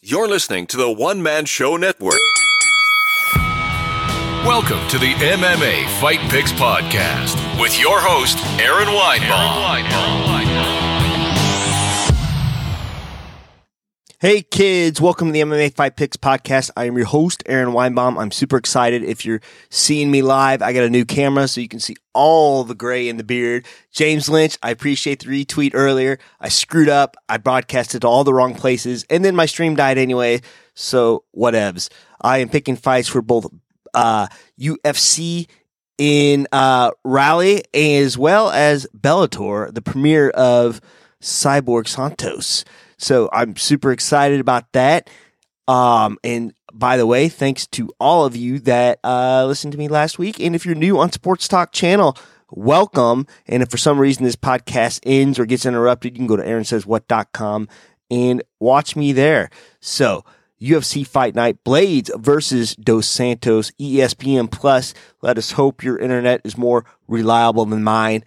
You're listening to the One Man Show Network. Welcome to the MMA Fight Picks Podcast with your host, Aaron Weinbaum. Hey kids, welcome to the MMA Fight Picks podcast. I am your host, Aaron Weinbaum. I'm super excited. If you're seeing me live, I got a new camera so you can see all the gray in the beard. James Lynch, I appreciate the retweet earlier. I screwed up. I broadcasted to all the wrong places and then my stream died anyway. So whatevs. I am picking fights for both, uh, UFC in, uh, Raleigh as well as Bellator, the premiere of Cyborg Santos. So I'm super excited about that. Um, and by the way, thanks to all of you that uh, listened to me last week. And if you're new on Sports Talk channel, welcome. And if for some reason this podcast ends or gets interrupted, you can go to aaronsayswhat.com and watch me there. So UFC Fight Night Blaydes versus Dos Santos, ESPN Plus. Let us hope your internet is more reliable than mine.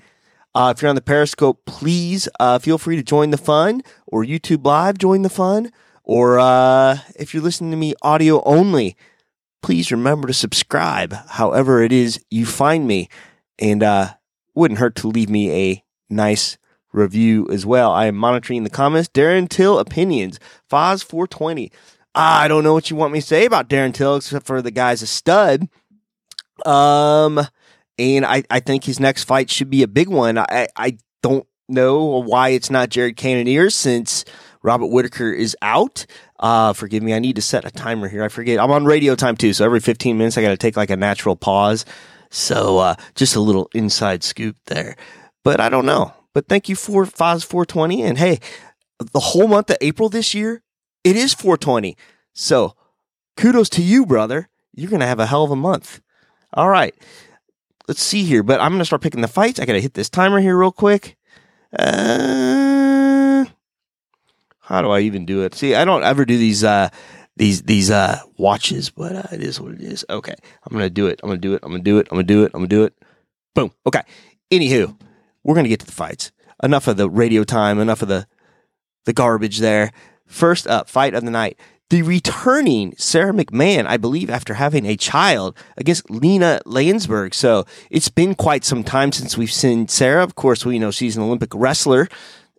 Uh, if you're on the Periscope, please uh, feel free to join the fun, or YouTube Live, join the fun, or uh, if you're listening to me audio only, please remember to subscribe. However, it is you find me, and uh, wouldn't hurt to leave me a nice review as well. I am monitoring the comments. Darren Till opinions, Foz 420. I don't know what you want me to say about Darren Till, except for the guy's a stud. Um, and I, I think his next fight should be a big one. I, I don't know why it's not Jared Cannonier since Robert Whitaker is out. Uh, forgive me, I need to set a timer here. I forget. I'm on radio time too, so every 15 minutes I got to take like a natural pause. So uh, just a little inside scoop there. But I don't know. But thank you for Foz 420. And hey, the whole month of April this year, it is 420. So kudos to you, brother. You're going to have a hell of a month. All right let's see here. But I'm going to start picking the fights. I got to hit this timer here real quick. Uh, how do I even do it? See, I don't ever do these uh, these these uh, watches, but uh, it is what it is. Okay, I'm gonna do it. I'm gonna do it. I'm gonna do it. I'm gonna do it. I'm gonna do it. Boom. Okay. Anywho, we're gonna get to the fights. Enough of the radio time. Enough of the the garbage there. First up, fight of the night the returning Sara McMann, I believe, after having a child against Lina Länsberg. So it's been quite some time since we've seen Sara. Of course, we know she's an Olympic wrestler.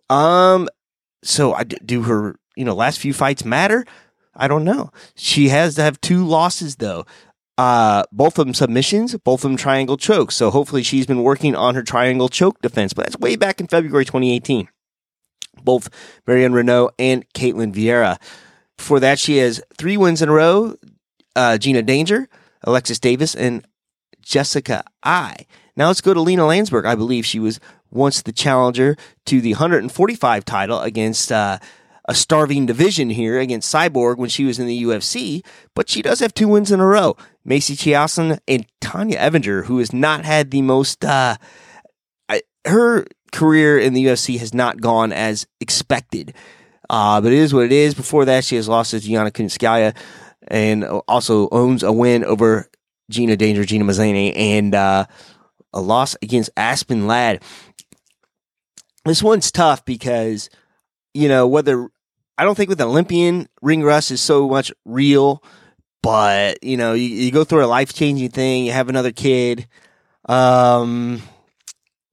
Um, so I do her, you know, last few fights matter? I don't know. She has to have two losses though. Uh, both of them submissions, both of them triangle chokes. So hopefully she's been working on her triangle choke defense, but that's way back in February 2018. Both Marion Reneau and Ketlen Vieira. Before that, she has three wins in a row uh, Gina Danger, Alexis Davis, and Jessica Eye. Now let's go to Lina Länsberg. I believe she was once the challenger to the 145 title against uh, a starving division here against Cyborg when she was in the UFC, but she does have two wins in a row. Macy Chiasson and Tonya Evinger, who has not had the most, uh, I, her career in the UFC has not gone as expected. Uh, but it is what it is. Before that, she has lost to Yana Kunitskaya and also owns a win over Gina Danger, Gina Mazany, and uh, a loss against Aspen Ladd. This one's tough because, you know, whether I don't think with Olympian, ring rust is so much real, but, you know, you, you go through a life changing thing, you have another kid. Um,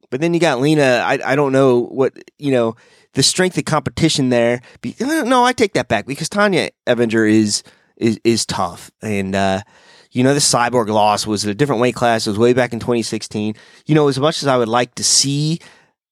but then you got Lena. I, I don't know what, you know, the strength of competition there. Be, no, I take that back because Tonya Evinger is is is tough, and uh, you know the cyborg loss was a different weight class. It was way back in 2016. You know, as much as I would like to see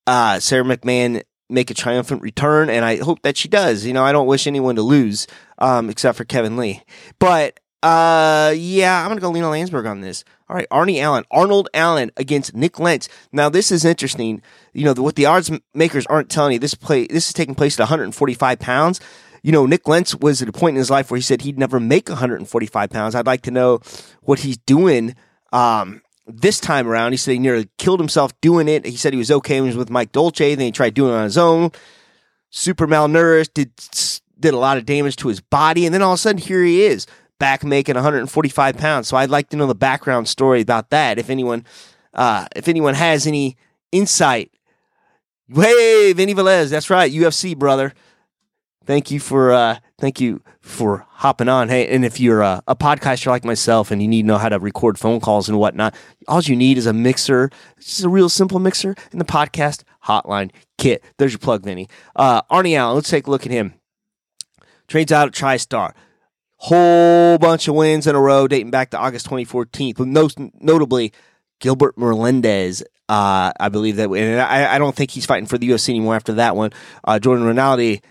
uh, Sara McMann make a triumphant return, and I hope that she does. You know, I don't wish anyone to lose, um, except for Kevin Lee. But uh, yeah, I'm gonna go Lina Länsberg on this. All right, Arnie Allen, Arnold Allen against Nik Lentz. Now this is interesting. You know what the odds makers aren't telling you. This play, this is taking place at 145 pounds. You know, Nik Lentz was at a point in his life where he said he'd never make 145 pounds. I'd like to know what he's doing um, this time around. He said he nearly killed himself doing it. He said he was okay when he was with Mike Dolce. Then he tried doing it on his own. Super malnourished, did did a lot of damage to his body, and then all of a sudden here he is back making 145 pounds. So I'd like to know the background story about that. If anyone, uh, if anyone has any insight, hey, Vinny Velez, that's right, UFC brother. Thank you for uh, thank you for hopping on. Hey, and if you're a, a podcaster like myself and you need to know how to record phone calls and whatnot, all you need is a mixer. It's just a real simple mixer and the podcast hotline kit. There's your plug, Vinny. Uh, Arnie Allen. Let's take a look at him. Trades out at TriStar. Whole bunch of wins in a row dating back to August 2014. But most notably, Gilbert Melendez. Uh, I believe that, and I, I, don't think he's fighting for the UFC anymore after that one. Uh, Jordan Rinaldi,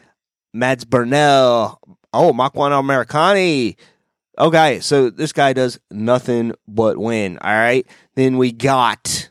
Mads Burnell. Oh, Makwan Amirkhani. Okay, so this guy does nothing but win. All right. Then we got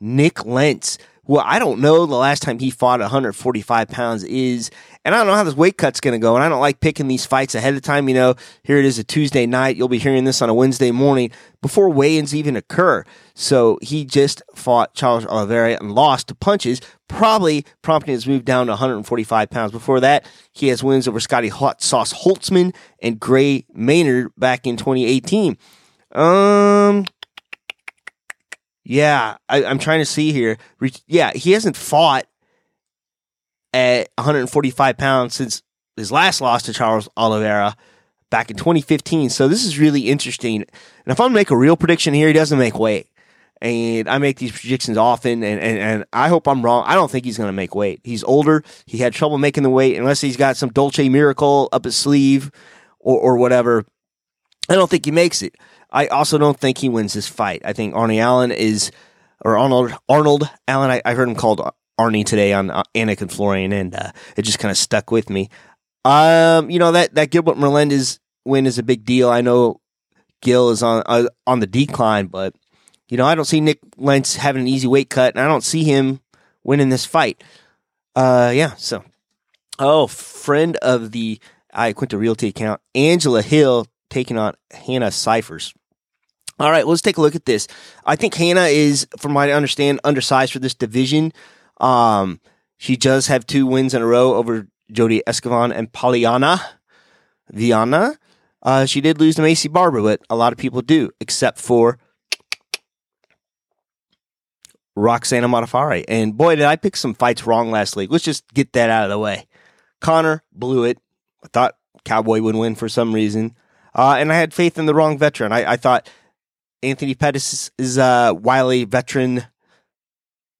Nik Lentz. Well, I don't know the last time he fought 145 pounds is, and I don't know how this weight cut's going to go. And I don't like picking these fights ahead of time. You know, here it is a Tuesday night. You'll be hearing this on a Wednesday morning before weigh-ins even occur. So he just fought Charles Oliveira and lost to punches, probably prompting his move down to 145 pounds. Before that, he has wins over Scotty Hot Sauce Holtzman and Gray Maynard back in 2018. Um, yeah, I, am trying to see here. Yeah, he hasn't fought at 145 pounds since his last loss to Charles Oliveira back in 2015. So this is really interesting. And if I'm make a real prediction here, he doesn't make weight. And I make these predictions often, and, and, and I hope I'm wrong. I don't think he's going to make weight. He's older. He had trouble making the weight, unless he's got some Dolce miracle up his sleeve or, or whatever. I don't think he makes it. I also don't think he wins this fight. I think Arnie Allen is, or Arnold Arnold Allen. I, I heard him called Arnie today on uh, Anik and Florian, and uh, it just kind of stuck with me. Um, you know that that Gilbert Melendez win is a big deal. I know Gil is on uh, on the decline, but you know I don't see Nik Lentz having an easy weight cut, and I don't see him winning this fight. Uh, yeah. So, oh, friend of the Iaquinta Realty account, Angela Hill taking on Hannah Cifers. All right, let's take a look at this. I think Hannah is, from what I understand, undersized for this division. Um, she does have two wins in a row over Jodie Esquibel and Polyana Viana. Uh, she did lose to Maycee Barber, but a lot of people do, except for Roxanne Modafferi. And boy, did I pick some fights wrong last week. Let's just get that out of the way. Conor blew it. I thought Cowboy would win for some reason. Uh, and I had faith in the wrong veteran. I, I thought Anthony Pettis' is, uh, wily veteran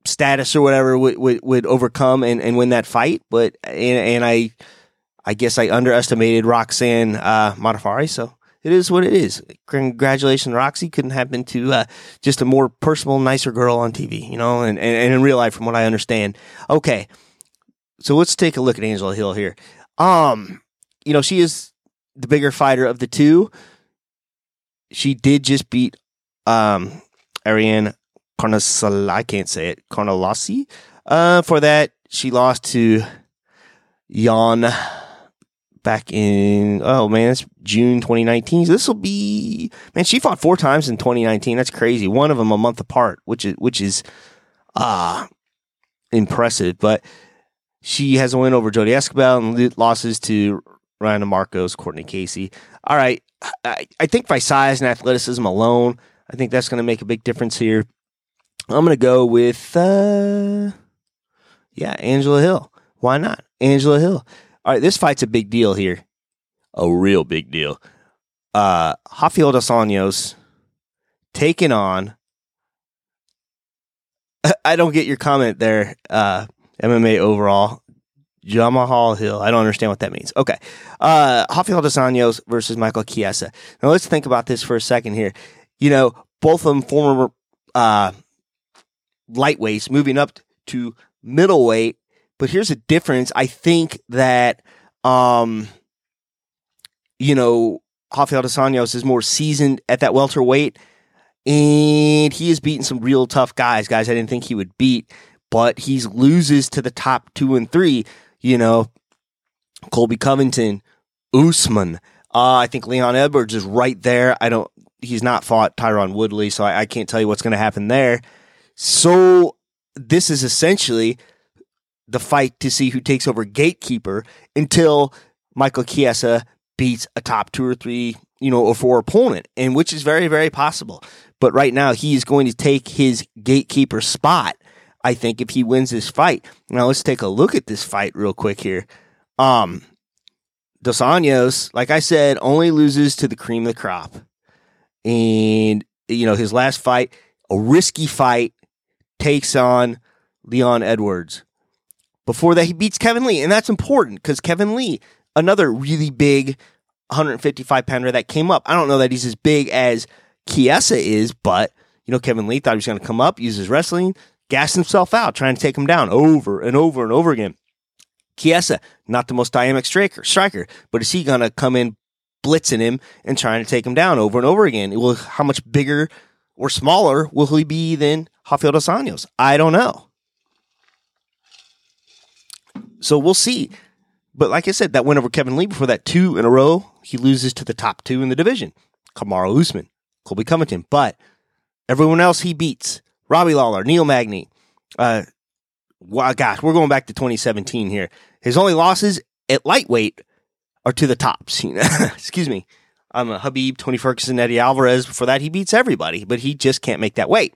status or whatever would, would, would overcome and, and win that fight. But and, and I I guess I underestimated Roxanne uh, Modafferi, so it is what it is. Congratulations, Roxy. Couldn't happen to uh, just a more personal, nicer girl on TV, you know, and, and, and in real life, from what I understand. Okay, so let's take a look at Angela Hill here. Um, you know, she is the bigger fighter of the two. She did just beat um Ariane Carnasal, I can't say it, Carnalasi. Uh, for that, she lost to Jan back in, oh man, it's June 2019. So this will be, man, she fought four times in 2019. That's crazy. One of them a month apart, which is, which is, ah, uh, impressive. But she has a win over Jodie Esquibel and losses to Ryan Marcos, Cortney Casey. All right. I, I think by size and athleticism alone, I think that's going to make a big difference here. I'm going to go with, uh, yeah, Angela Hill. Why not? Angela Hill. All right, this fight's a big deal here. A real big deal. Uh, Rafael dos Anjos taking on. I don't get your comment there, uh, MMA overall. Jamahal Hill. I don't understand what that means. Okay. Uh, Rafael dos Anjos versus Michael Chiesa. Now let's think about this for a second here. You know, both of them former, uh, lightweights moving up to middleweight. But here's a difference. I think that, um, you know, Rafael dos Anjos is more seasoned at that welterweight, and he has beaten some real tough guys, guys I didn't think he would beat, but he loses to the top two and three. You know, Colby Covington, Usman. Uh, I think Leon Edwards is right there. I don't. He's not fought Tyron Woodley, so I, I can't tell you what's going to happen there. So this is essentially the fight to see who takes over gatekeeper until Michael Chiesa beats a top two or three, you know, or four opponent, and which is very, very possible. But right now, he is going to take his gatekeeper spot. I think if he wins this fight. Now let's take a look at this fight real quick here. Um, Dos Anjos, like I said, only loses to the cream of the crop. And, you know, his last fight, a risky fight, takes on Leon Edwards. Before that, he beats Kevin Lee. And that's important because Kevin Lee, another really big 155 pounder that came up. I don't know that he's as big as Chiesa is, but, you know, Kevin Lee thought he was going to come up, use his wrestling, gas himself out, trying to take him down over and over and over again. Chiesa, not the most dynamic striker, striker, but is he going to come in blitzing him and trying to take him down over and over again? Well, how much bigger or smaller will he be than Rafael dos Anjos? I don't know. So we'll see. But like I said, that win over Kevin Lee before that two in a row, he loses to the top two in the division. Kamaru Usman, Colby Covington. But everyone else he beats. Robbie Lawler, Neil Magny, uh, wow, gosh, we're going back to 2017 here. His only losses at lightweight are to the tops. Excuse me. I'm a Habib, Tony Ferguson, Eddie Alvarez. Before that, he beats everybody, but he just can't make that weight.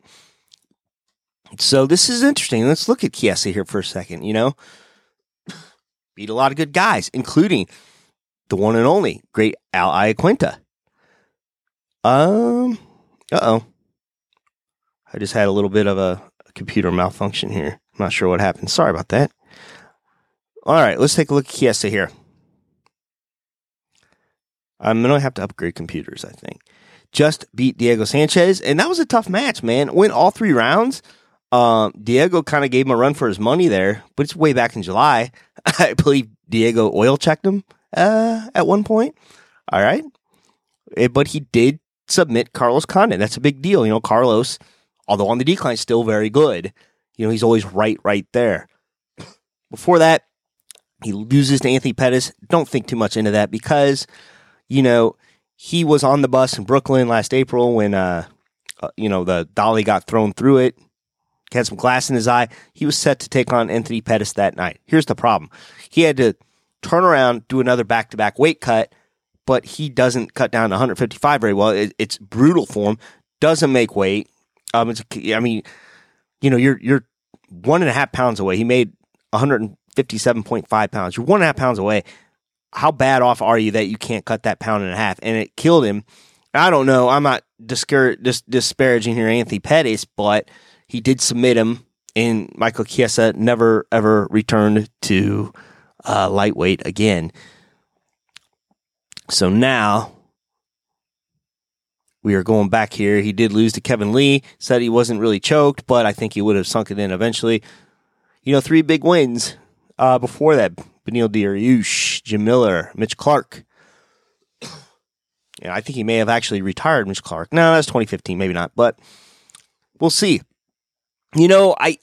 So this is interesting. Let's look at Chiesa here for a second. You know, beat a lot of good guys, including the one and only great Al Iaquinta. Um, uh oh. I just had a little bit of a computer malfunction here. I'm not sure what happened. Sorry about that. All right, let's take a look at Chiesa here. I'm going to have to upgrade computers, I think. Just beat Diego Sanchez, and that was a tough match, man. Went all three rounds. Um, Diego kind of gave him a run for his money there, but it's way back in July. I believe Diego oil checked him uh, at one point. All right. It, eh, but he did submit Carlos Condit. That's a big deal. You know, Carlos, although on the decline, still very good. You know, he's always right, right there. Before that, he loses to Anthony Pettis. Don't think too much into that because, you know, he was on the bus in Brooklyn last April when, uh, uh, you know, the dolly got thrown through it. He had some glass in his eye. He was set to take on Anthony Pettis that night. Here's the problem. He had to turn around, do another back to back weight cut, but he doesn't cut down to 155 very well. It, it's brutal for him. Doesn't make weight. Um, it's, I mean, you know, you're you're one and a half pounds away. He made 157.5 pounds. You're one and a half pounds away. How bad off are you that you can't cut that pound and a half? And it killed him. I don't know. I'm not discour- dis- disparaging here Anthony Pettis, but he did submit him, and Michael Chiesa never ever returned to uh, lightweight again. So now we are going back here. He did lose to Kevin Lee, said he wasn't really choked, but I think he would have sunk it in eventually. You know, three big wins uh, before that. Beneil Dariush, Jim Miller, Mitch Clarke. Yeah, I think he may have actually retired Mitch Clarke. No, that's 2015, maybe not, but we'll see. You know, I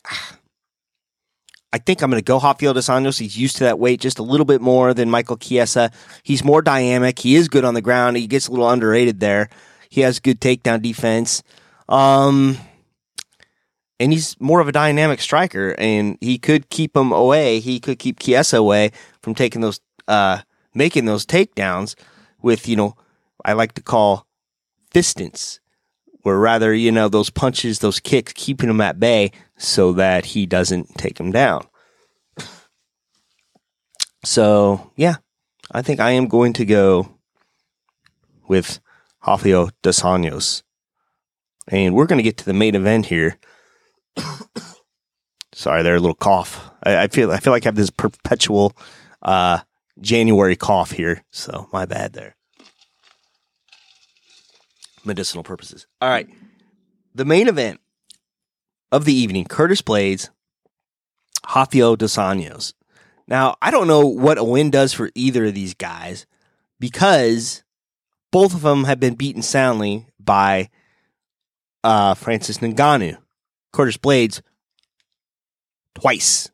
I think I'm going to go Rafael dos Anjos. He's used to that weight just a little bit more than Michael Chiesa. He's more dynamic. He is good on the ground. He gets a little underrated there. He has good takedown defense. Um, and he's more of a dynamic striker, and he could keep him away. He could keep Chiesa away from taking those, uh, making those takedowns with, you know, I like to call distance, where rather, you know, those punches, those kicks, keeping him at bay so that he doesn't take him down. So, yeah, I think I am going to go with Rafael dos Anjos. And we're going to get to the main event here. Sorry, there, a little cough. I, I, feel I feel like I have this perpetual uh, January cough here, so my bad there. Medicinal purposes. All right, the main event of the evening: Curtis Blaydes, Rafael dos Anjos. Now, I don't know what a win does for either of these guys because both of them have been beaten soundly by uh, Francis Ngannou, Curtis Blaydes twice.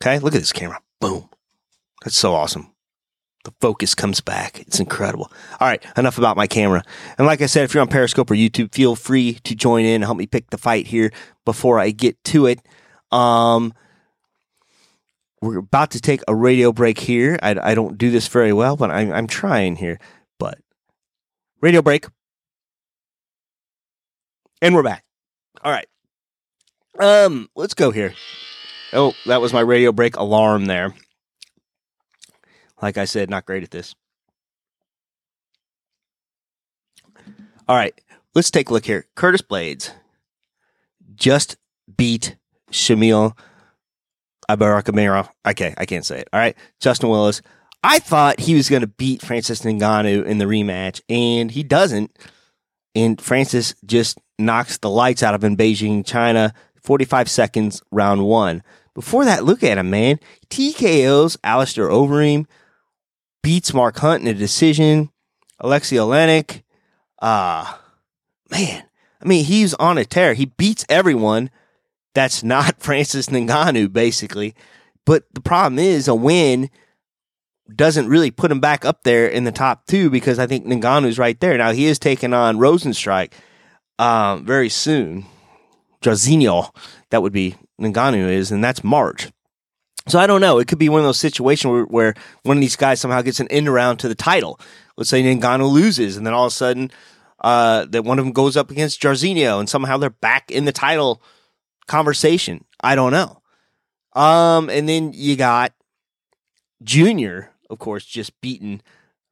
Okay, look at this camera. Boom. That's so awesome. The focus comes back. It's incredible. All right, enough about my camera. And like I said, if you're on Periscope or YouTube, feel free to join in and help me pick the fight here before I get to it. Um, we're about to take a radio break here. I, I don't do this very well, but I'm, I'm trying here. But radio break. And we're back. All right. Um, let's go here. Oh, that was my radio break alarm there. Like I said, not great at this. All right, let's take a look here. Curtis Blaydes just beat Shamil Abarakadabra. Okay, I can't say it. All right, Justin Willis. I thought he was going to beat Francis Ngannou in the rematch, and he doesn't. And Francis just knocks the lights out of him in Beijing, China. 45 seconds, round one. Before that, look at him, man. TKOs Alistair Overeem, beats Mark Hunt in a decision. Alexei Oleinik, uh, man, I mean, he's on a tear. He beats everyone that's not Francis Ngannou, basically. But the problem is a win doesn't really put him back up there in the top two because I think Ngannou's right there. Now, he is taking on Rozenstruik um, very soon. Jairzinho, that would be Ngannou is, and that's March. So I don't know. It could be one of those situations where, where one of these guys somehow gets an end around to the title. Let's say Ngannou loses, and then all of a sudden uh, that one of them goes up against Jairzinho, and somehow they're back in the title conversation. I don't know. Um, and then you got Junior, of course, just beaten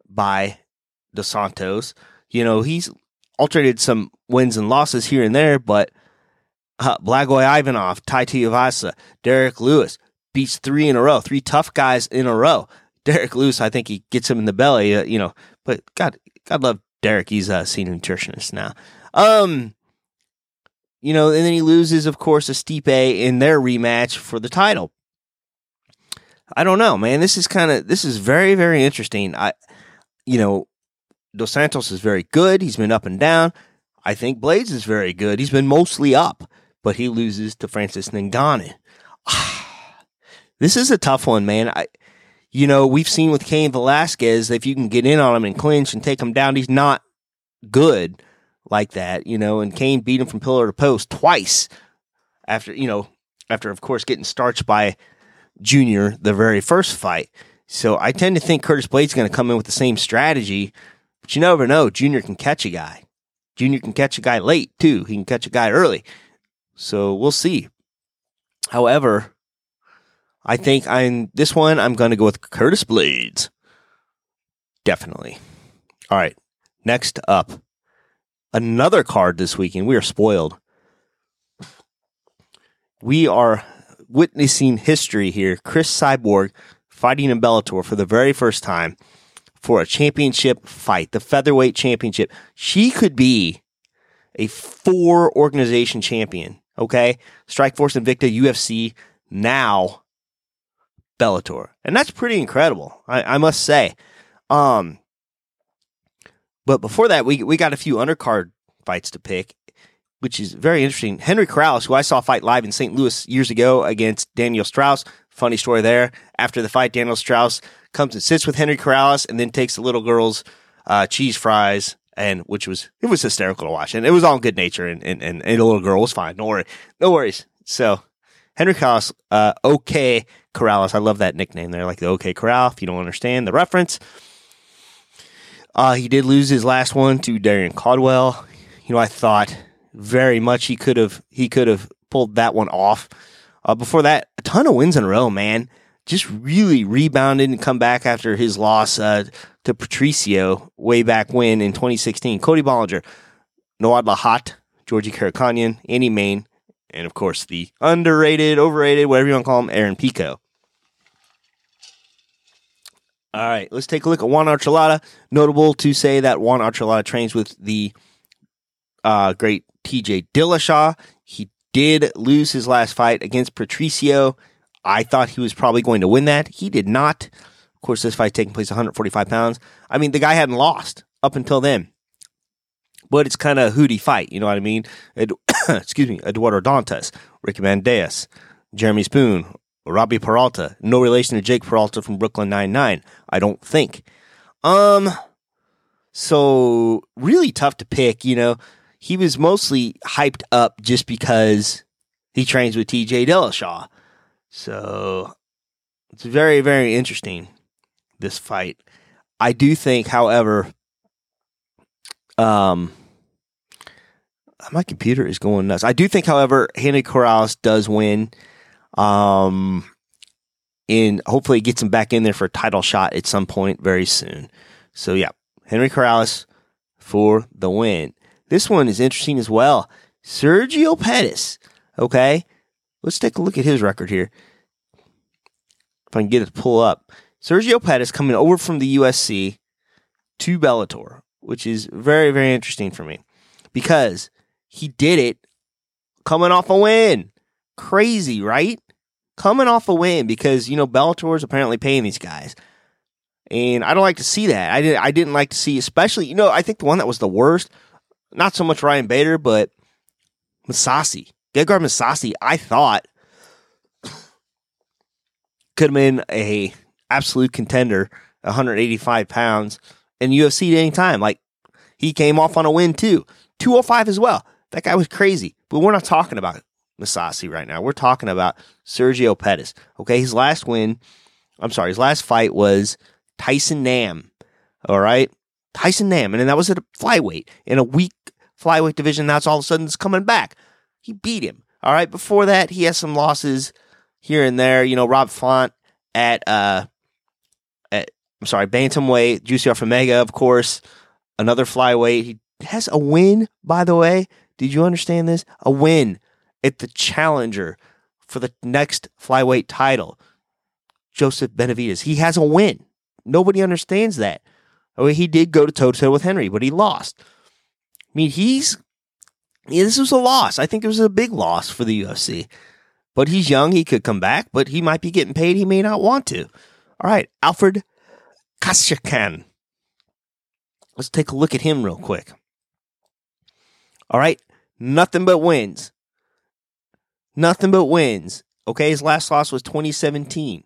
by Dos Santos. You know, he's alternated some wins and losses here and there, but uh, Blagoy Ivanov, Tai Tuivasa, Derrick Lewis beats three in a row, three tough guys in a row. Derrick Lewis, I think he gets him in the belly, uh, you know, but God, God love Derrick. He's a senior nutritionist now. Um, you know, and then he loses, of course, a Stipe in their rematch for the title. I don't know, man. This is kind of this is very very interesting. I, you know, Dos Santos is very good. He's been up and down. I think Blaydes is very good. He's been mostly up, but he loses to Francis Ngannou. this is a tough one, man. I, you know, we've seen with Cain Velasquez, if you can get in on him and clinch and take him down, he's not good like that, you know, and Cain beat him from pillar to post twice after, you know, after, of course, getting starched by Junior the very first fight. So I tend to think Curtis Blade's going to come in with the same strategy, but you never know. Junior can catch a guy. Junior can catch a guy late, too. He can catch a guy early. So we'll see. However, I think I'm this one. I'm going to go with Curtis Blaydes. Definitely. All right. Next up, another card this weekend. We are spoiled. We are witnessing history here. Cris Cyborg fighting in Bellator for the very first time for a championship fight, the featherweight championship. She could be a four organization champion. Okay. Strikeforce Invicta, UFC, now Bellator. And that's pretty incredible, I, I must say. Um, but before that, we, we got a few undercard fights to pick, which is very interesting. Henry Corrales, who I saw fight live in St. Louis years ago against Daniel Straus. Funny story there. After the fight, Daniel Straus comes and sits with Henry Corrales and then takes the little girl's uh, cheese fries and which was it was hysterical to watch, and it was all good nature, and and, and, and the little girl was fine. No worry, no worries. So Henry Corrales, uh, okay Corrales, I love that nickname there, like the OK Corral. If you don't understand the reference, uh, he did lose his last one to Darrion Caldwell. You know, I thought very much he could have he could have pulled that one off. Uh, before that, a ton of wins in a row, man. Just really rebounded and come back after his loss uh, to Patricio way back when in 2016. Cody Bollinger, Noad Lahat, Georgi Karakhanyan, Andy Main, and of course the underrated, overrated, whatever you want to call him, Aaron Pico. All right, let's take a look at Juan Archuleta. Notable to say that Juan Archuleta trains with the uh, great TJ Dillashaw. He did lose his last fight against Patricio. I thought he was probably going to win that. He did not. Of course, this fight taking place 145 pounds. I mean, the guy hadn't lost up until then. But it's kind of a hooty fight, you know what I mean? Ed- excuse me, Eduardo Dantas, Ricky Bandejas, Jeremy Spoon, Robbie Peralta. No relation to Jake Peralta from Brooklyn Nine-Nine, I don't think. Um, so really tough to pick, you know. He was mostly hyped up just because he trains with TJ Dillashaw. So it's very, very interesting, this fight. I do think, however, um, my computer is going nuts. I do think, however, Henry Corrales does win. Um, and hopefully gets him back in there for a title shot at some point very soon. So yeah, Henry Corrales for the win. This one is interesting as well. Sergio Pettis. Okay, let's take a look at his record here. If I can get it to pull up, Sergio Pettis coming over from the UFC to Bellator, which is very very interesting for me because he did it coming off a win. Crazy, right? Coming off a win because you know Bellator is apparently paying these guys, and I don't like to see that. I didn't. I didn't like to see, especially you know. I think the one that was the worst, not so much Ryan Bader, but Mousasi, Gegard Mousasi. I thought could have been a absolute contender, 185 pounds, in UFC at any time. Like he came off on a win too, 205 as well. That guy was crazy. But we're not talking about Mousasi right now. We're talking about Sergio Pettis. Okay, his last win, I'm sorry, his last fight was Tyson Nam. All right, Tyson Nam, and that was at a flyweight in a weak flyweight division. That's all of a sudden it's coming back. He beat him. All right. Before that, he has some losses here and there. You know, Rob Font at uh at I'm sorry, bantamweight, Juicy Omega, of course, another flyweight. He has a win, by the way. Did you understand this? A win at the challenger for the next flyweight title. Joseph Benavidez. He has a win. Nobody understands that. I mean, he did go to toe to toe with Henry, but he lost. I mean, he's yeah, this was a loss. I think it was a big loss for the UFC. But he's young. He could come back, but he might be getting paid. He may not want to. All right, Alfred Khashakyan. Let's take a look at him real quick. All right, nothing but wins. Nothing but wins. Okay, his last loss was 2017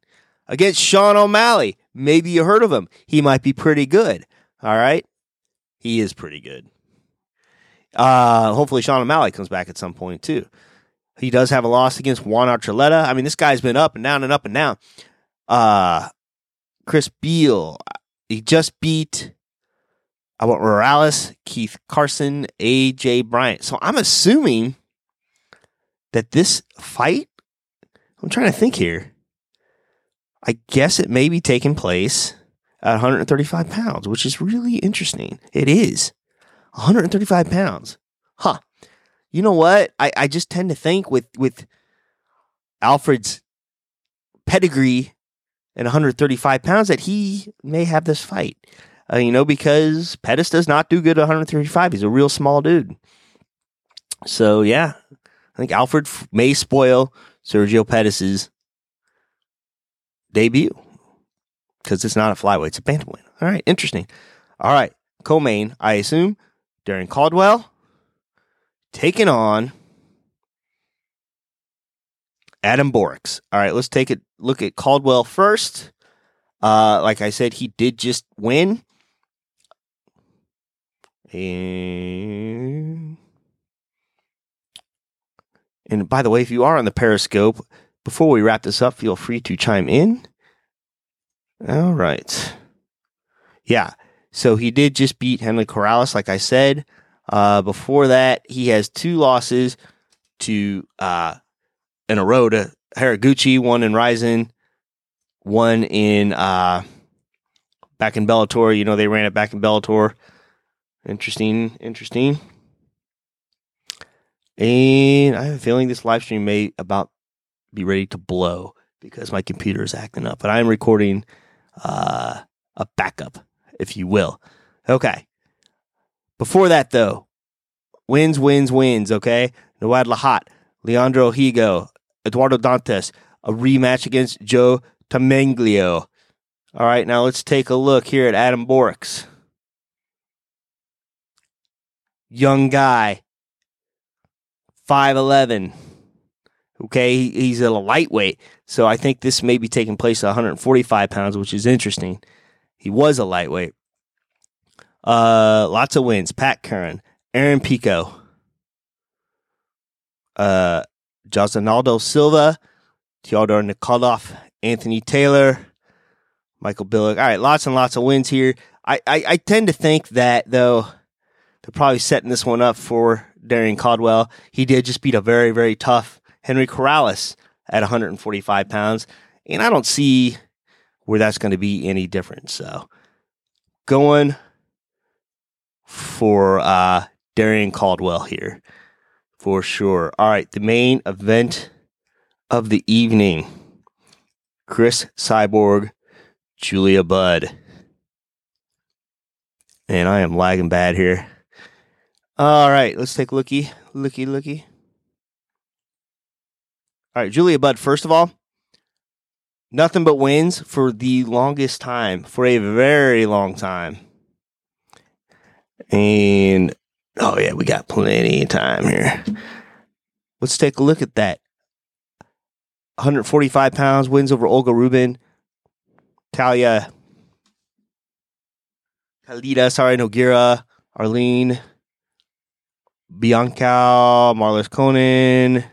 against Sean O'Malley. Maybe you heard of him. He might be pretty good. All right, he is pretty good. Uh, hopefully, Sean O'Malley comes back at some point too. He does have a loss against Juan Archuleta. I mean, this guy's been up and down and up and down. Uh, Chris Beal, he just beat I want Morales, Keith Carson, AJ Bryant. So I'm assuming that this fight, I'm trying to think here. I guess it may be taking place at 135 pounds, which is really interesting. It is 135 pounds. Huh. You know what? I, I just tend to think with, with Alfred's pedigree and 135 pounds that he may have this fight. Uh, you know, because Pettis does not do good at 135. He's a real small dude. So, yeah, I think Alfred may spoil Sergio Pettis's debut because it's not a flyweight, it's a bantamweight. All right, interesting. All right, co-main, I assume, Darrion Caldwell taking on Adam Borics. All right, let's take a look at Caldwell first. Uh, like I said, he did just win. And and by the way, if you are on the Periscope, before we wrap this up, feel free to chime in. All right. Yeah. So he did just beat Henry Corrales, like I said. Uh, before that, he has two losses to uh, in a row to Horiguchi, one in Rizin, one in uh, back in Bellator. You know, they ran it back in Bellator. Interesting, interesting. And I have a feeling this live stream may about be ready to blow because my computer is acting up. But I'm recording uh, a backup, if you will. Okay. Before that, though, wins, wins, wins. Okay. Noad Lahat, Leandro Higo, Eduardo Dantas, a rematch against Joe Taimanglo. All right. Now let's take a look here at Adam Borics. Young guy, 5'11. Okay, he's a lightweight, so I think this may be taking place at 145 pounds, which is interesting. He was a lightweight. Uh, lots of wins. Pat Curran, Aaron Pico, uh, Josinaldo Silva, Theodore Nikolov, Anthony Taylor, Michael Billick. All right, lots and lots of wins here. I, I, I tend to think that though they're probably setting this one up for Darrion Caldwell. He did just beat a very very tough Henry Corrales at 145 pounds. And I don't see where that's going to be any different. So going for uh, Darrion Caldwell here for sure. All right, the main event of the evening Cris Cyborg, Julia Budd. And I am lagging bad here. All right, let's take a looky, looky, looky. All right, Julia Budd, first of all, nothing but wins for the longest time, for a very long time. And oh yeah, we got plenty of time here. Let's take a look at that. 145 pounds, wins over Olga Rubin, Talia, Khalida, sorry, Nogueira, Arlene, Bianca, Marloes Coenen.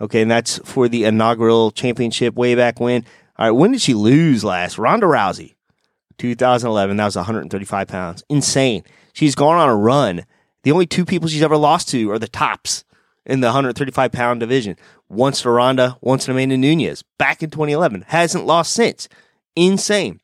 Okay, and that's for the inaugural championship way back when. All right, when did she lose last? Ronda Rousey, 2011. That was 135 pounds. Insane. She's gone on a run. The only two people she's ever lost to are the tops in the 135 pound division. Once to Ronda, once to Amanda Nunes. Back in 2011. Hasn't lost since. Insane.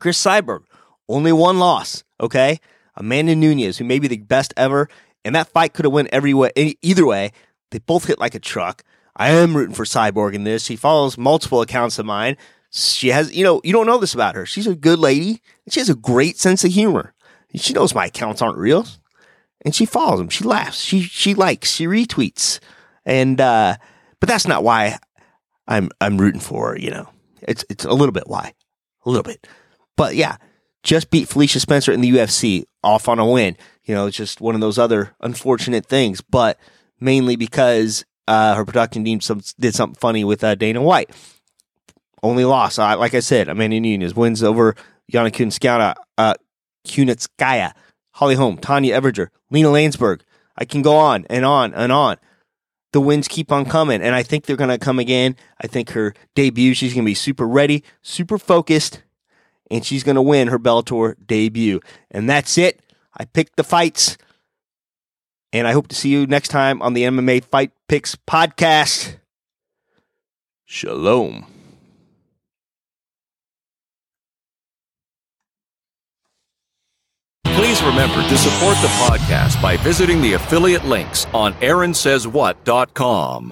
Cris Cyborg, only one loss. Okay. Amanda Nunes, who may be the best ever. And that fight could have went every way, either way. They both hit like a truck. I am rooting for Cyborg in this. She follows multiple accounts of mine. She has, you know, you don't know this about her. She's a good lady. And she has a great sense of humor. She knows my accounts aren't real and she follows them. She laughs. She she likes. She retweets. And uh, but that's not why I'm I'm rooting for her. You know, it's it's a little bit why, a little bit. But yeah, just beat Felicia Spencer in the UFC off on a win. You know, it's just one of those other unfortunate things. But mainly because uh, her production team some, did something funny with uh, Dana White. Only loss, uh, like I said, Amanda Nunes wins over Yana Kunitskaya, uh, Kunitskaya Holly Holm, Tonya Evinger, Lena Länsberg. I can go on and on and on. The wins keep on coming, and I think they're going to come again. I think her debut, she's going to be super ready, super focused, and she's going to win her Bellator debut. And that's it. I picked the fights, and I hope to see you next time on the MMA Fight Picks podcast. Shalom. Please remember to support the podcast by visiting the affiliate links on AaronSaysWhat.com.